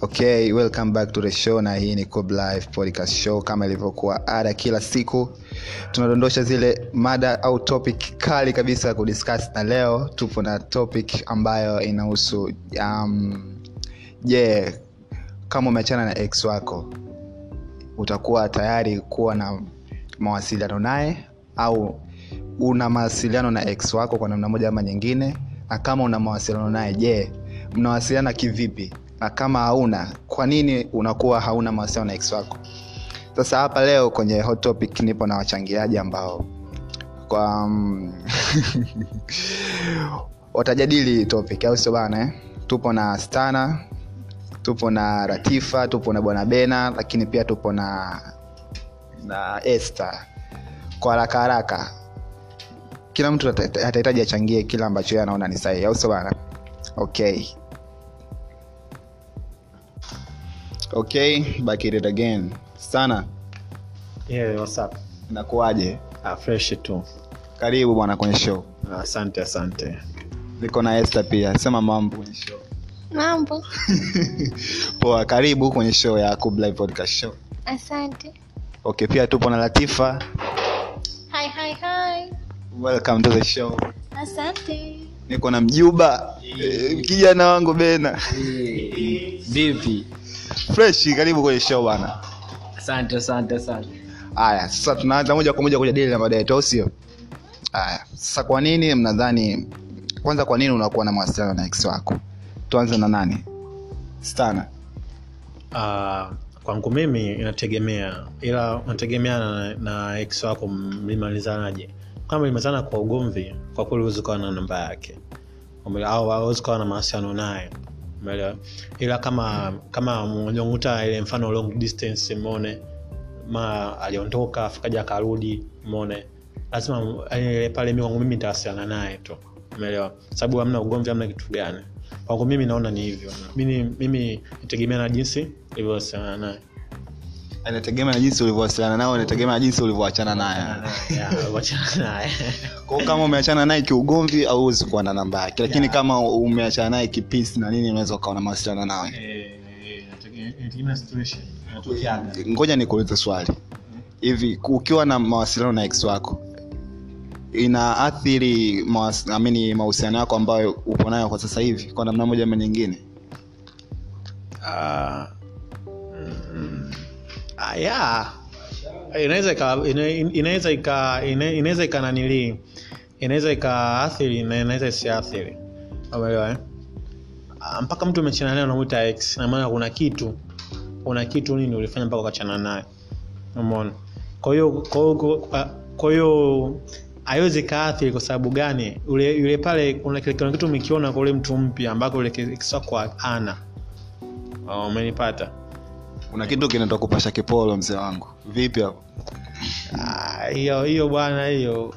okay welcome back to the show na hii ni Cobb podcast show kama ilivyokuwa ada kila siku. Tunadondosha zile mada au topic kali kabisa kudiscuss na leo tupo na topic ambayo inahusu um, je yeah, kama umeachana na ex wako utakuwa tayari kuwa na mawasiliano naye au una mawasiliano na ex wako kwa namna moja ama nyingine? Na kama una mawasiliano naye je mnawasiliana kivipi na kama hauna kwa nini unakuwa hauna mahusiano na wako? Sasa hapa leo kwenye hot topic nipo na wachangiaji ambao kwa um, watajadili topic au sio bana eh? tupo na stana tupo na ratifa tupo na bwana bena lakini pia tupo na na este kwa haraka haraka kila mtu atahitaji achangie kile ambacho yeye anaona ni sahihi au sio bana? Okay okay back at it again. Sana Yeah, what's up? nakuaje Ah, fresh tu. karibu bwana kwenye show. Asante, asante. niko na este pia. Sema mambo kwenye show. Mambo. Poa karibu kwenye show ya Live podcast show. Asante. Okay pia tupo na latifa. Hi hi hi. Welcome to the show. Asante. Niko na mjuba. Eh, kijana wangu bena. Vipi fresh karibu kwenye show bana. Asante asante asante. Haya sasa tunaanza moja kwa moja kujadili na mada yetu au sio? Haya sasa kwa nini mnadhani kwanza kwa nini unakuwa na mawasiliano na ex wako? Tuanze na nani? Stana. Uh, kwangu mimi inategemea ila unategemea na, na ex wako mlimalizanaje? Kama mlimalizana kwa ugomvi kwa kweli huwezi ukawa na namba yake. Au hauwezi ukawa na mawasiliano naye umeelewa? Ila kama kama unajikuta ile mfano long distance mone ma aliondoka afikaja akarudi mone lazima yani, pale mi kwangu mimi nitawasiliana naye tu. Umeelewa? Sababu hamna ugomvi hamna kitu gani. Kwangu mimi naona ni hivyo. Mimi, mimi nitegemea na jinsi ilivyowasiliana naye inategemea na jinsi ulivyowasiliana nao inategemea na jinsi ulivyoachana naye. Kwao kama umeachana naye kiugomvi au huwezi kuwa na namba yake. Lakini Yeah. kama umeachana naye kipisi na nini unaweza ukawa na mawasiliano nawe Eh, eh, ngoja nikuulize swali. Hivi ukiwa na mawasiliano na ex wako inaathiri athiri amini mahusiano yako ambayo upo nayo kwa sasa hivi kwa namna moja ama nyingine? Ah, yeah. inaweza ika- ina- inaweza ika ina- inaweza ikananilii inaweza ikaathiri na inaweza isiathiri. Umeelewa eh? Ah, mpaka mtu umechana naye unamuita x na maana kuna kitu kuna kitu nini ulifanya mpaka ukachana naye. Umeona? Kwa hiyo kwa haiwezi kaathiri kwa sababu gani? Yule yule pale kuna kitu umekiona kwa ule mtu mpya ambako yule kwa ana. Oh, umenipata kuna kitu kinaenda kupasha kipolo mzee wangu. Vipi hapo? Ah, hiyo hiyo bwana hiyo.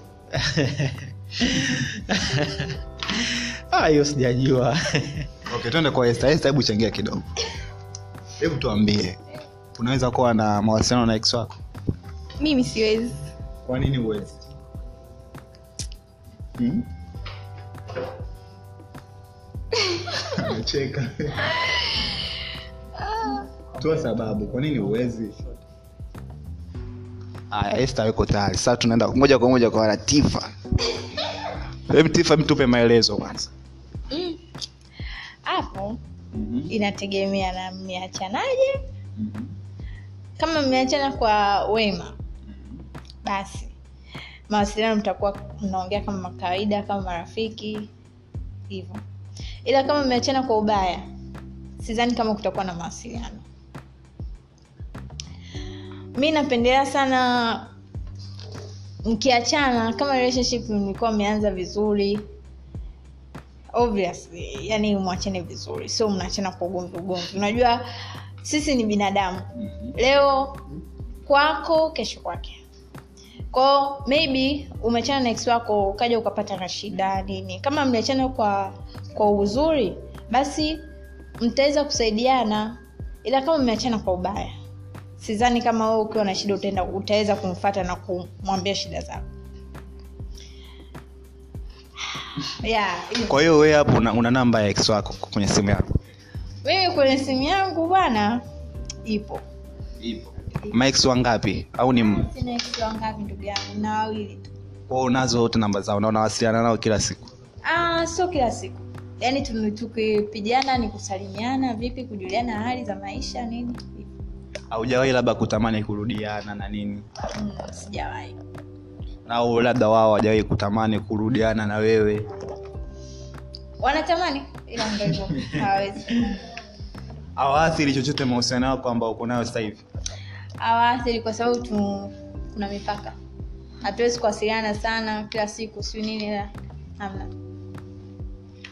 Ah, hiyo sijajua. Okay twende kwa esta esta hebu changia kidogo. Hebu tuambie unaweza kuwa na mawasiliano na ex wako? Mimi siwezi. Kwa nini uwezi hmm? anacheka toa sababu. Kwa nini uwezi aya Esther yuko tayari. Sasa tunaenda moja kwa moja kwa Latifa. Hebu Tifa mtupe maelezo kwanza. Mm. hapo inategemea na mmeachanaje. Kama mmeachana kwa wema basi mawasiliano mtakuwa mnaongea kama kawaida kama marafiki hivyo. Ila kama mmeachana kwa ubaya sidhani kama kutakuwa na mawasiliano mi napendelea sana mkiachana kama relationship mlikuwa mmeanza vizuri obviously yani mwachane vizuri sio mnaachana kwa ugomvi ugomvi. Unajua sisi ni binadamu. Leo kwako kesho kwake. Kwao maybe umeachana na ex wako ukaja ukapata na shida nini. Kama mliachana kwa kwa uzuri basi mtaweza kusaidiana ila kama mmeachana kwa ubaya sidhani kama wewe ukiwa na shida utaenda utaweza kumfata na kumwambia shida zako. Yeah, kwa hiyo wewe hapo una, una namba ya ex wako kwenye simu yako? Mimi kwenye simu yangu bwana ipo. Ipo. Max wangapi? Au ni m- wangapi ndugu yangu na wawili tu. Wewe unazo wote namba zao na unawasiliana nao kila siku? Ah, sio kila siku. Yaani tukipijana tukipigana ni kusalimiana vipi kujuliana hali za maisha nini haujawahi labda kutamani kurudiana na nini? Mm, sijawahi. Au labda wao hawajawahi kutamani kurudiana na wewe? Wanatamani ila hivyo. Hawawezi. Chochote mahusiano yako ambao uko nayo sasa hivi? Hawaathiri kwa sababu tu kuna mipaka. Hatuwezi kuwasiliana sana kila siku siu nini hamna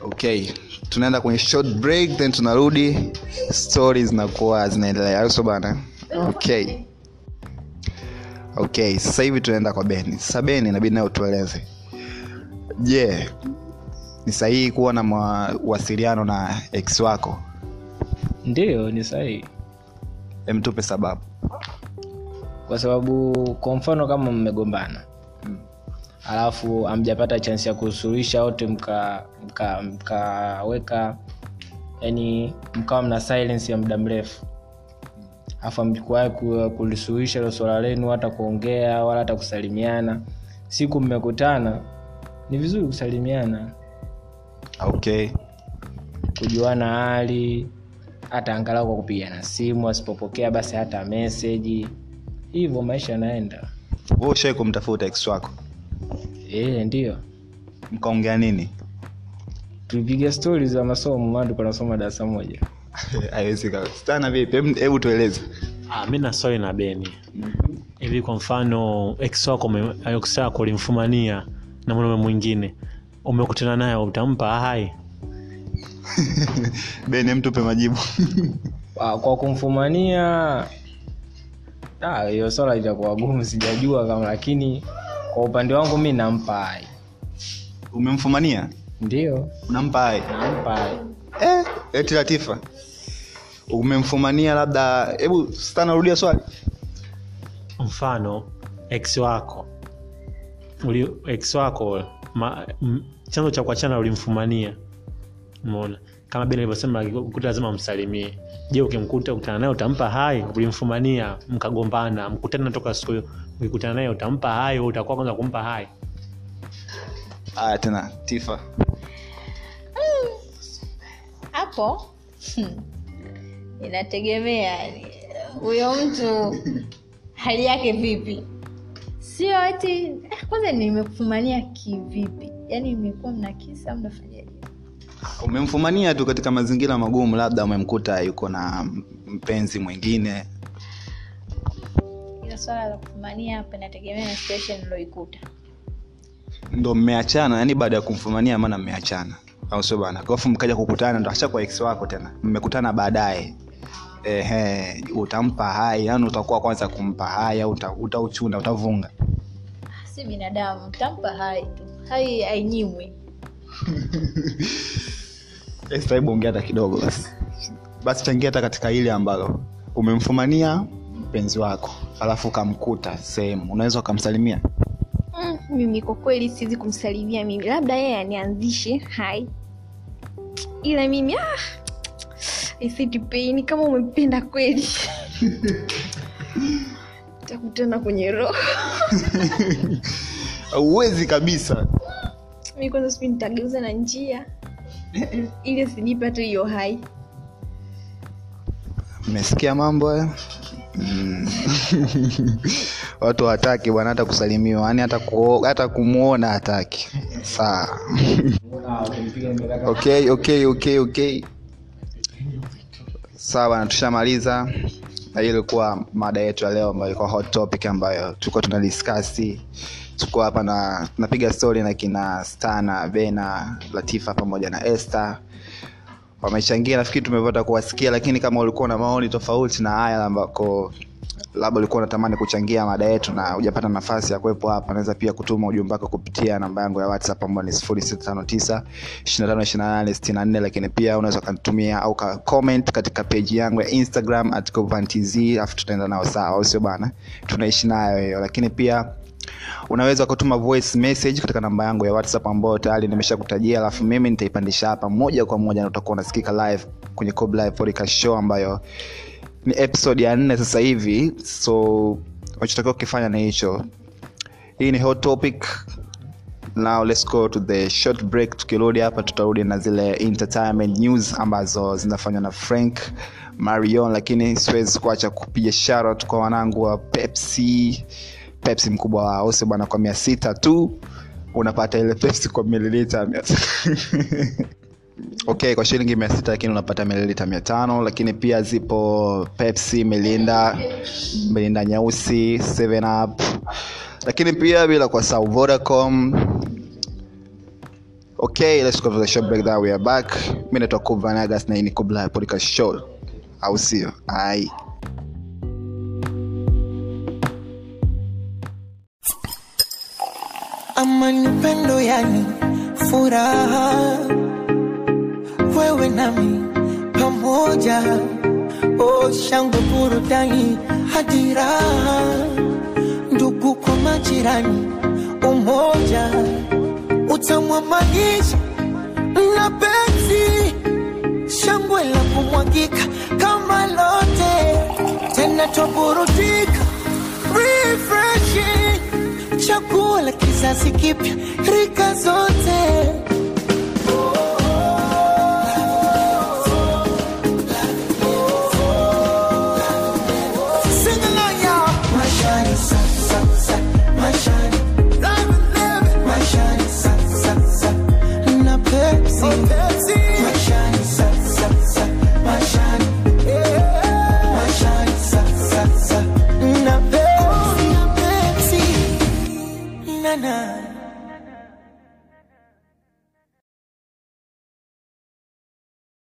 okay tunaenda kwenye short break then tunarudi. Stori zinakuwa zinaendelea. Au bana okay. Okay sasa hivi tunaenda kwa beni. Sasa beni inabidi nayo tueleze je ni sahihi kuwa na mawasiliano na x wako? Ndiyo ni sahihi. Emtupe sababu. Kwa sababu kwa mfano kama mmegombana alafu amjapata chansi ya kusuluhisha wote mkaweka mka, mka yani mkawa mna silence ya muda mrefu alafu amkuwahi kulisuluhisha hilo swala lenu hata kuongea wala hata kusalimiana. Siku mmekutana ni vizuri kusalimiana. Okay. Kujuana hali hata angalau kwa kupigana simu asipopokea basi hata meseji. Hivyo maisha yanaenda. Ushawai kumtafuta ex wako? E, ndio. Mkaongea nini? Tulipiga stori za masomo maana tulikuwa nasoma darasa moja stana vipi? Hebu tueleze. Ah, mi na swali na beni. Hivi kwa mfano ex wako ulimfumania na mwanaume mwingine umekutana naye utampa hai beni mtupe majibu. Kwa, kwa kumfumania ah, hiyo swala itakuwa gumu sijajua kama lakini kwa upande wangu mi nampa hai umemfumania? Ndio. Unampa hai nampa hai eh, eti latifa umemfumania labda hebu sitanarudia swali. Mfano x wako. Uli, x wako ma, m, chanzo cha kuachana ulimfumania. Umeona? Kama beni alivyosema ukuta lazima msalimie je ukimkuta ukutana naye utampa hai? Ulimfumania mkagombana mkutana toka siku hiyo. Ukikutana naye utampa hai? Utakuwa kwanza kumpa hai? Aya tena tifa hmm, inategemea huyo mtu hali yake vipi. Sio ati eh, kwanza nimekufumania kivipi? Yaani imekuwa mna kisa mnafanyaje umemfumania tu katika mazingira magumu labda umemkuta yuko na mpenzi mwingine. Ilo swala la kufumania hapa inategemea na situation uloikuta ndo mmeachana yani baada ya kumfumania maana mmeachana au sio bana? Alafu mkaja kukutana ndo ashakuwa ex wako tena. Mmekutana baadaye. Ehe utampa hai yani utakuwa kwanza kumpa hai au uta- utauchuna utavunga. Si binadamu tampa hai tu. Hai hainyimwi. Esther, hebu ongea hata kidogo basi. Basi changia hata katika ile ambalo. Umemfumania mpenzi wako alafu ukamkuta sehemu. Unaweza ukamsalimia? Mm, mimi kwa kweli siwezi kumsalimia mimi. Labda yeye anianzishe hai ila mimi isitipeni kama umempenda kweli takutana kwenye roho uwezi kabisa mi kwanza sipi nitageuza na njia ili asinipe tu hiyo hai mmesikia mambo hayo mm. watu hataki bwana hata kusalimiwa yani hata, hata kumwona hataki saa. Okay okay okay okay. Sawa tushamaliza na hiyo ilikuwa mada yetu ya leo ambayo ilikuwa hot topic ambayo tulikuwa tuna diskasi tuko hapa na tunapiga story na kina stana bena latifa pamoja na este wamechangia nafikiri tumepata kuwasikia lakini kama ulikuwa na maoni tofauti na haya ambako labda ulikuwa unatamani kuchangia mada yetu na hujapata nafasi ya kuwepo hapa unaweza pia kutuma ujumbe wako kupitia namba yangu ya whatsapp ambayo ni 0659 252864 lakini pia unaweza ukanitumia au ka comment katika peji yangu ya instagram at tz alafu tutaenda nao sawa au sio bana? Tunaishi nayo hiyo. Lakini pia unaweza kutuma voice message katika namba yangu ya whatsapp ambayo tayari nimeshakutajia alafu mimi nitaipandisha hapa moja kwa moja na utakuwa unasikika live kwenye live show ambayo ni episode ya nne sasa hivi so unachotakiwa kukifanya ni hicho. Hii ni hot topic. Now let's go to the short break. Tukirudi hapa tutarudi na zile entertainment news ambazo zinafanywa na frank marion lakini siwezi kuacha kupiga sharot kwa wanangu wa pepsi. Pepsi mkubwa wa ose bwana kwa mia sita tu. Unapata ile pepsi kwa mililita okay kwa shilingi mia sita lakini unapata mililita mia tano lakini pia zipo pepsi milinda milinda nyeusi 7 up. Lakini pia bila kwa sau vodacom. Okay let's go for the short break that we are back. Mi naitwa kuvanagas na hii kubla podcast show. Au sio? Ai. Amani upendo yani furaha wewe nami pamoja. Oh, shangwe burudani hadi raha ndugu kwa majirani umoja. Utamwa maisha na penzi. Shangwe la kumwagika kama lote. Tena twaburudika refreshing. Chakula kizazi kipya rika zote